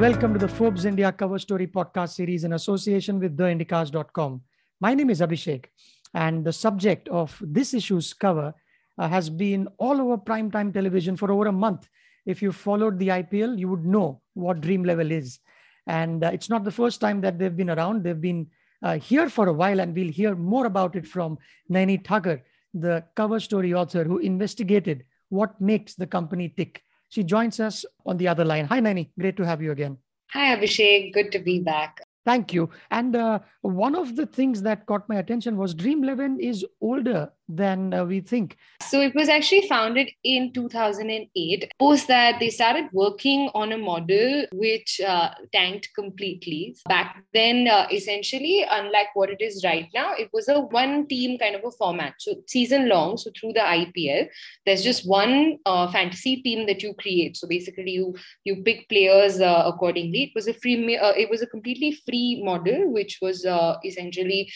welcome to the Forbes India Cover Story podcast series in association with theindicast.com. My name is Abhishek, and the subject of this issue's cover uh, has been all over primetime television for over a month. If you followed the IPL, you would know what Dream 11 is. And uh, it's not the first time that they've been around. They've been uh, here for a while, and we'll hear more about it from Naini Thakur, the cover story author who investigated what makes the company tick. She joins us on the other line. Hi, Naini. Great to have you again. Hi, Abhishek. Good to be back. Thank you. And uh, one of the things that caught my attention was Dream 11 is older than uh, we think. So it was actually founded in 2008. Post that, they started working on a model which uh, tanked completely. Back then, uh, essentially, unlike what it is right now, it was a one team kind of a format. So season long. So through the IPL, there's just one uh, fantasy team that you create. So basically, you you pick players uh, accordingly. It was a free. Uh, it was a completely free model, which was essentially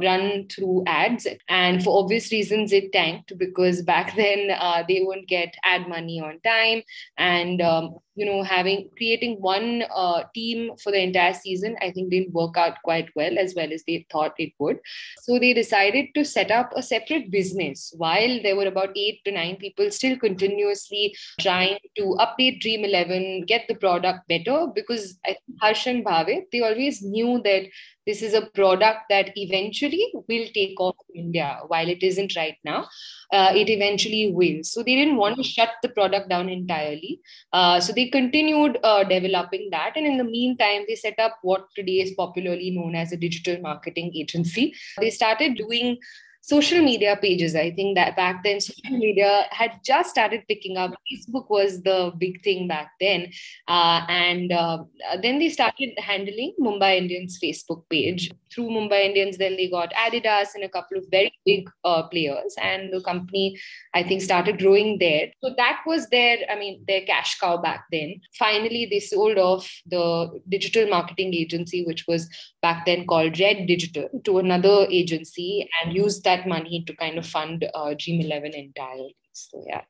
run through ads. And for obvious reasons it tanked because back then uh, they wouldn't get ad money on time and um, you know having creating one uh, team for the entire season i think didn't work out quite well as well as they thought it would. So they decided to set up a separate business while there were about 8 to 9 people still continuously trying to update dream 11 get the product better because Harsh and Bhavit they always knew that this is a product that eventually will take off in India. While it isn't right now, uh, it eventually will. So they didn't want to shut the product down entirely. Uh, so they continued uh, developing that. And in the meantime, they set up what today is popularly known as a digital marketing agency. They started doing social media pages. I think that back then social media had just started picking up. Facebook was the big thing back then. Uh, and uh, then they started handling Mumbai Indians Facebook page. Through Mumbai Indians, then they got Adidas and a couple of very big uh, players. And the company, I think, started growing there. So that was their, I mean, their cash cow back then. Finally, they sold off the digital marketing agency, which was back then called Red Digital, to another agency and used that money to kind of fund uh, Dream 11 entirely. So, yeah.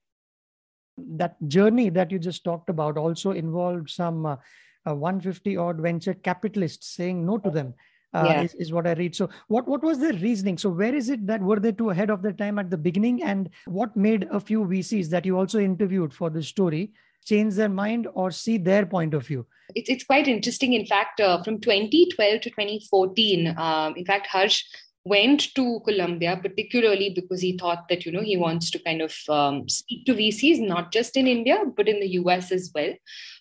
That journey that you just talked about also involved some uh, 150 odd venture capitalists saying no to them. Uh, yeah. is, is what I read. So, what what was their reasoning? So, where is it that were they too ahead of their time at the beginning, and what made a few VCs that you also interviewed for the story change their mind or see their point of view? It's it's quite interesting. In fact, uh, from 2012 to 2014, um, in fact, Harsh went to Columbia, particularly because he thought that, you know, he wants to kind of um, speak to VCs, not just in India, but in the US as well,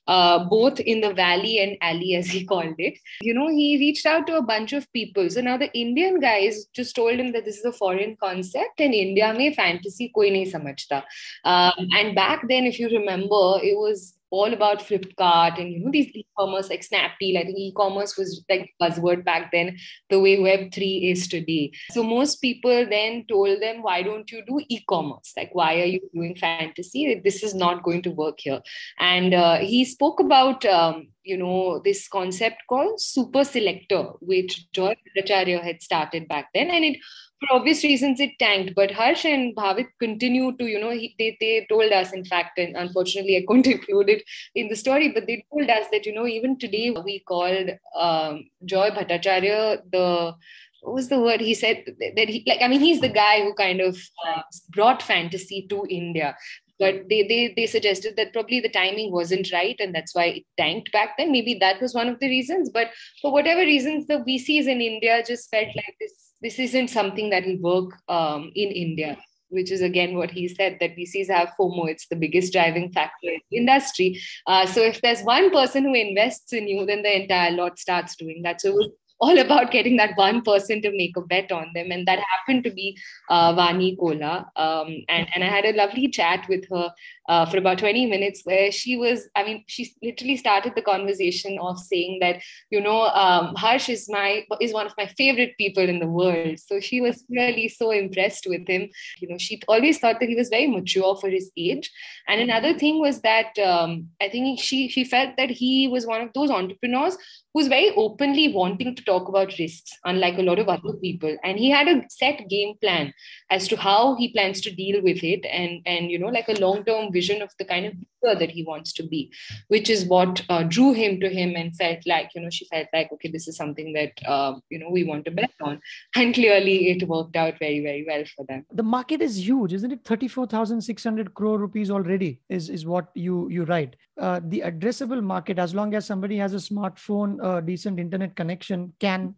uh, both in the valley and alley, as he called it. You know, he reached out to a bunch of people. So now the Indian guys just told him that this is a foreign concept and India may fantasy koi nahi samajhta. Um, and back then, if you remember, it was all about Flipkart and you know these e-commerce like Snapdeal. I think e-commerce was like buzzword back then, the way Web three is today. So most people then told them, "Why don't you do e-commerce? Like, why are you doing fantasy? This is not going to work here." And uh, he spoke about um, you know this concept called super selector, which Joy Bhattacharya had started back then, and it for obvious reasons it tanked but harsh and bhavit continued to you know he, they, they told us in fact and unfortunately i couldn't include it in the story but they told us that you know even today we called um, joy bhattacharya the what was the word he said that he like i mean he's the guy who kind of uh, brought fantasy to india but they, they they suggested that probably the timing wasn't right and that's why it tanked back then. Maybe that was one of the reasons but for whatever reasons the vcs in india just felt like this this isn't something that will work um, in India, which is again what he said that VCs have FOMO. It's the biggest driving factor in the industry. Uh, so if there's one person who invests in you, then the entire lot starts doing that. So it was all about getting that one person to make a bet on them. And that happened to be uh, Vani Kola. Um, and, and I had a lovely chat with her uh, for about 20 minutes where she was, I mean, she literally started the conversation of saying that, you know, um, Harsh is my, is one of my favorite people in the world. So she was really so impressed with him. You know, she always thought that he was very mature for his age. And another thing was that um, I think she, she felt that he was one of those entrepreneurs who's very openly wanting to talk about risks, unlike a lot of other people. And he had a set game plan as to how he plans to deal with it, and and you know, like a long term vision of the kind of leader that he wants to be, which is what uh, drew him to him and felt like you know she felt like okay, this is something that uh, you know we want to bet on, and clearly it worked out very very well for them. The market is huge, isn't it? Thirty four thousand six hundred crore rupees already is is what you you write. Uh, the addressable market, as long as somebody has a smartphone, a decent internet connection, can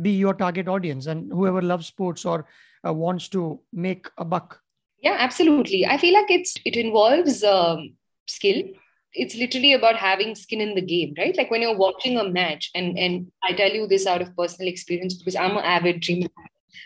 be your target audience, and whoever loves sports or uh, wants to make a buck. Yeah, absolutely. I feel like it's it involves um, skill. It's literally about having skin in the game, right? Like when you're watching a match, and and I tell you this out of personal experience because I'm an avid dream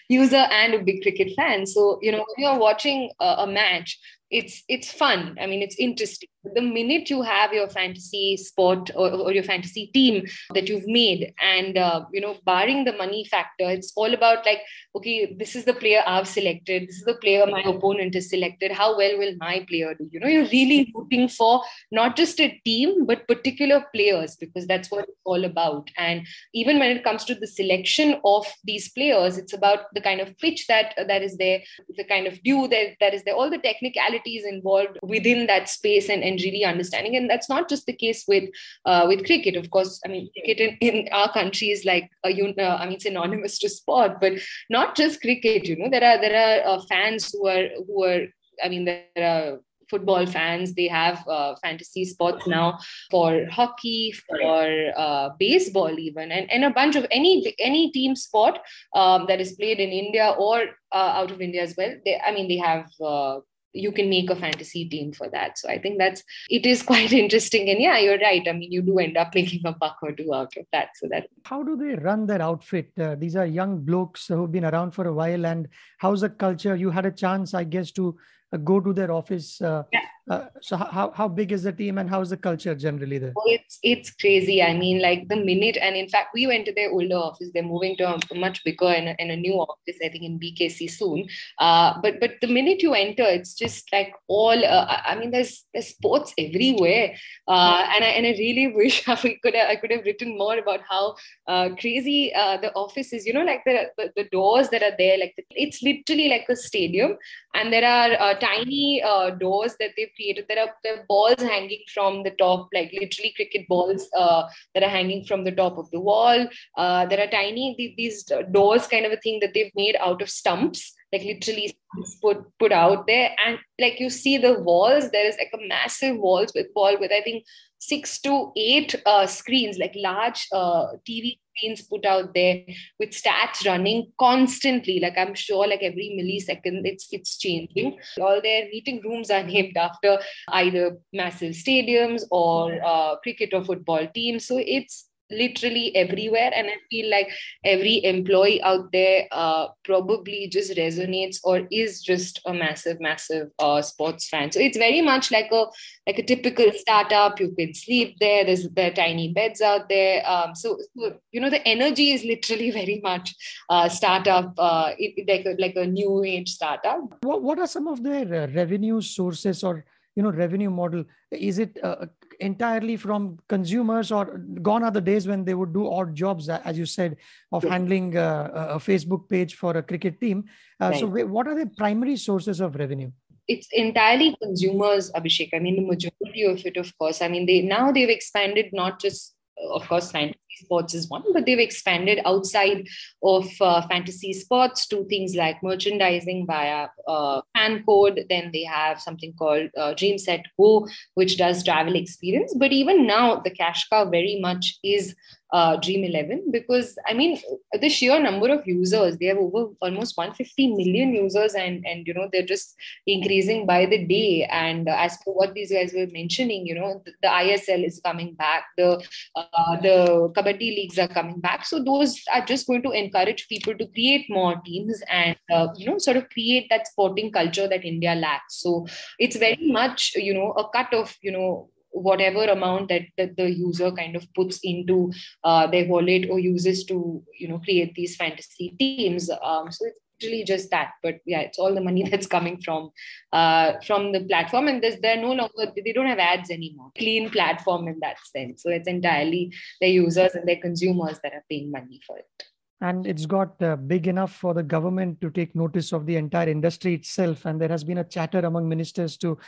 user and a big cricket fan. So you know, when you're watching a, a match, it's it's fun. I mean, it's interesting the minute you have your fantasy sport or, or your fantasy team that you've made and uh, you know barring the money factor it's all about like okay this is the player i've selected this is the player my opponent has selected how well will my player do? You know you're really rooting for not just a team but particular players because that's what it's all about. And even when it comes to the selection of these players it's about the kind of pitch that that is there the kind of dew that, that is there all the technicalities involved within that space and, and and really understanding. And that's not just the case with uh, with cricket. Of course, I mean, cricket in, in our country is like a, uh, I mean, synonymous to sport, but not just cricket. You know, there are there are uh, fans who are who are. I mean, there are football fans they have uh, fantasy sports now for hockey for uh, baseball even and, and a bunch of any any team sport um, that is played in india or uh, out of india as well they, i mean they have uh, you can make a fantasy team for that. So I think that's it is quite interesting. And yeah, you're right. I mean, you do end up making a buck or two out of that. So that how do they run their outfit? Uh, these are young blokes who've been around for a while. And how's the culture? You had a chance, I guess, to uh, go to their office. Uh, yeah. Uh, so how, how big is the team and how's the culture generally there? Oh, it's it's crazy. I mean, like the minute, and in fact, we went to their older office. They're moving to a much bigger and a, and a new office, I think, in BKC soon. Uh, but but the minute you enter, it's just like all. Uh, I mean, there's there's sports everywhere, uh, and I and I really wish we could have, I could have written more about how uh, crazy uh, the office is. You know, like the, the, the doors that are there, like the, it's literally like a stadium, and there are tiny doors that they've created. There are, there are balls hanging from the top, like literally cricket balls uh, that are hanging from the top of the wall. Uh, there are tiny these doors, kind of a thing that they've made out of stumps like literally put put out there and like you see the walls there is like a massive walls with wall with i think six to eight uh, screens like large uh, tv screens put out there with stats running constantly. Like i'm sure like every millisecond it's it's changing. All their meeting rooms are named after either massive stadiums or uh, cricket or football teams. So it's literally everywhere. And i feel like every employee out there uh, probably just resonates or is just a massive massive uh, sports fan. So it's very much like a like a typical startup. You can sleep there. There's the tiny beds out there. Um, so, so, you know the energy is literally very much uh, startup uh, it, like a, like a new age startup. What, what are some of their uh, revenue sources or you know revenue model is it uh, entirely from consumers or gone are the days when they would do odd jobs as you said of handling uh, a facebook page for a cricket team? Uh, right. so what are the primary sources of revenue? It's entirely consumers abhishek. I mean the majority of it of course. I mean they now they've expanded not just of course sports is one but they've expanded outside of uh, fantasy sports to things like merchandising via uh, FanCode. Then they have something called uh, dream set go which does travel experience. But even now the cash cow very much is uh, Dream 11 because I mean the sheer number of users they have over almost 150 million users and and you know they're just increasing by the day. And uh, as for what these guys were mentioning you know the, the ISL is coming back. The uh, the kabaddi leagues are coming back. So those are just going to encourage people to create more teams and uh, you know sort of create that sporting culture that India lacks. So it's very much you know a cut of you know whatever amount that, that the user kind of puts into uh, their wallet or uses to you know create these fantasy teams. Um, so it literally just that. But yeah, it's all the money that's coming from uh, from the platform, and there's they're no longer they don't have ads anymore. Clean platform in that sense. So it's entirely their users and their consumers that are paying money for it. And it's got uh, big enough for the government to take notice of the entire industry itself. And there has been a chatter among ministers to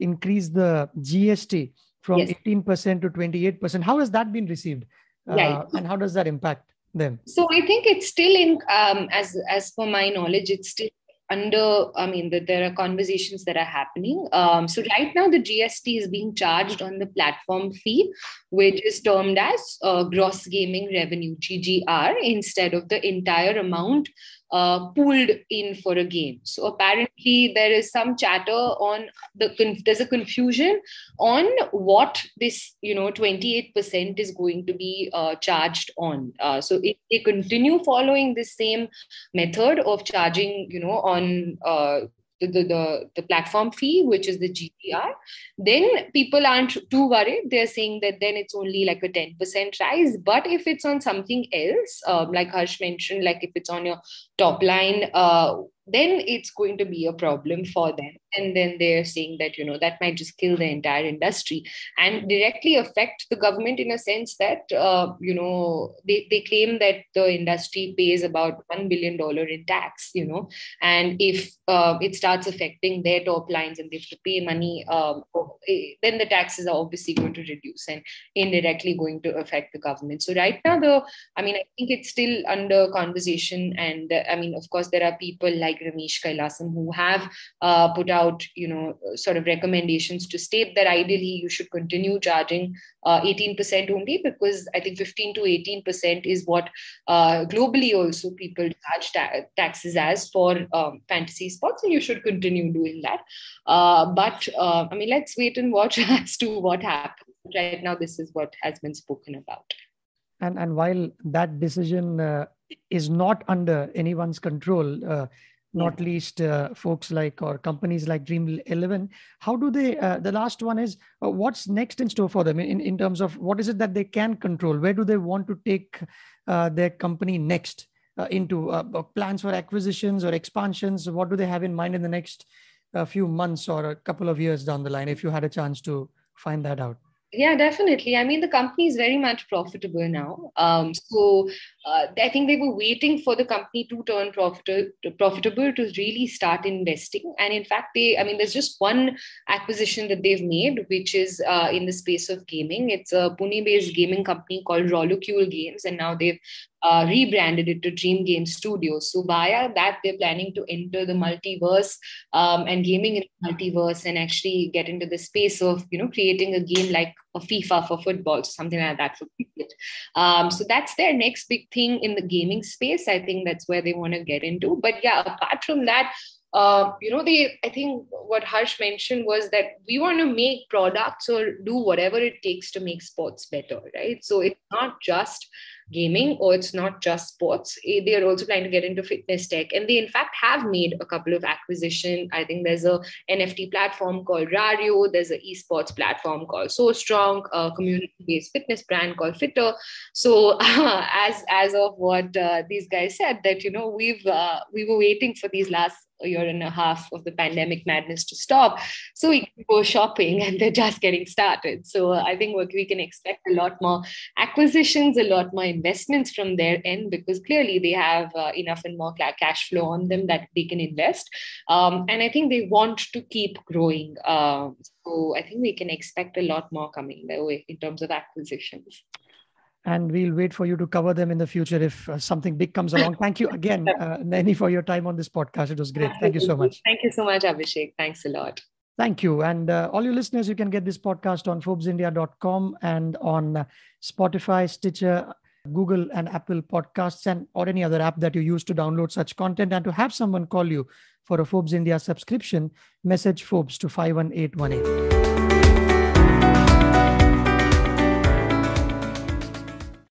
increase the GST from yes. 18% to 28%. How has that been received? Uh, and how does that impact them? So I think it's still in, um, as as per my knowledge, it's still under i mean that there are conversations that are happening um, so right now the gst is being charged on the platform fee which is termed as uh, gross gaming revenue ggr instead of the entire amount uh, pooled in for a game. So apparently there is some chatter on the there's a confusion on what this you know 28% is going to be uh, charged on. Uh, so if they continue following the same method of charging you know on uh, the, the, the, platform fee, which is the GGR, then people aren't too worried. They're saying that then it's only like a 10% rise. But if it's on something else, um, like Harsh mentioned, like if it's on your top line, uh, then it's going to be a problem for them. And then they're saying that you know that might just kill the entire industry and directly affect the government in a sense that uh, you know they, they claim that the industry pays about 1 billion dollar in tax you know. And if uh, it starts affecting their top lines and they have to pay money um, eh, then the taxes are obviously going to reduce and indirectly going to affect the government. So right now the i mean i think it's still under conversation and uh, i mean of course there are people like like Ramesh Kailasam who have uh, put out, you know, sort of recommendations to state that ideally you should continue charging uh, 18% only because I think 15 to 18% is what uh, globally also people charge ta- taxes as for um, fantasy sports, and you should continue doing that. Uh, but uh, I mean, let's wait and watch as to what happens. Right now, this is what has been spoken about. And and while that decision uh, is not under anyone's control, uh, not least uh, folks like or companies like dream 11 how do they uh, the last one is uh, what's next in store for them in, in terms of what is it that they can control? Where do they want to take uh, their company next uh, into uh, plans for acquisitions or expansions? What do they have in mind in the next few months or a couple of years down the line if you had a chance to find that out yeah, definitely. I mean, the company is very much profitable now. Um, so uh, I think they were waiting for the company to turn profit- profitable to really start investing. And in fact, they, I mean, there's just one acquisition that they've made, which is uh, in the space of gaming. It's a Pune based gaming company called Rolocule Games. And now they've uh, rebranded it to Dream Game Studios. So via that, they're planning to enter the metaverse um, and gaming in the metaverse and actually get into the space of you know creating a game like a FIFA for football, something like that for cricket. Um, so that's their next big thing in the gaming space. I think that's where they want to get into. But yeah, apart from that. Uh, you know, they. I think what Harsh mentioned was that we want to make products or do whatever it takes to make sports better, right? So it's not just gaming or it's not just sports eh, they are also planning to get into fitness tech. And they in fact have made a couple of acquisition. I think there's a nft platform called rario there's an esports platform called so strong a community based fitness brand called Fittr. So uh, as as of what uh, these guys said that you know we've uh, we were waiting for these last a year and a half of the pandemic madness to stop. So we can go shopping and they're just getting started. So uh, i think we can expect a lot more acquisitions a lot more investments from their end because clearly they have uh, enough and more cash flow on them that they can invest um, and i think they want to keep growing uh, so i think we can expect a lot more coming their way in terms of acquisitions and we'll wait for you to cover them in the future if uh, something big comes along. Thank you again, uh, Naini, for your time on this podcast. It was great. Thank you so much. Thank you so much, Abhishek. Thanks a lot. Thank you. And uh, all your listeners, you can get this podcast on ForbesIndia.com and on Spotify, Stitcher, Google, and Apple podcasts, and or any other app that you use to download such content. And to have someone call you for a Forbes India subscription, message Forbes to 51818.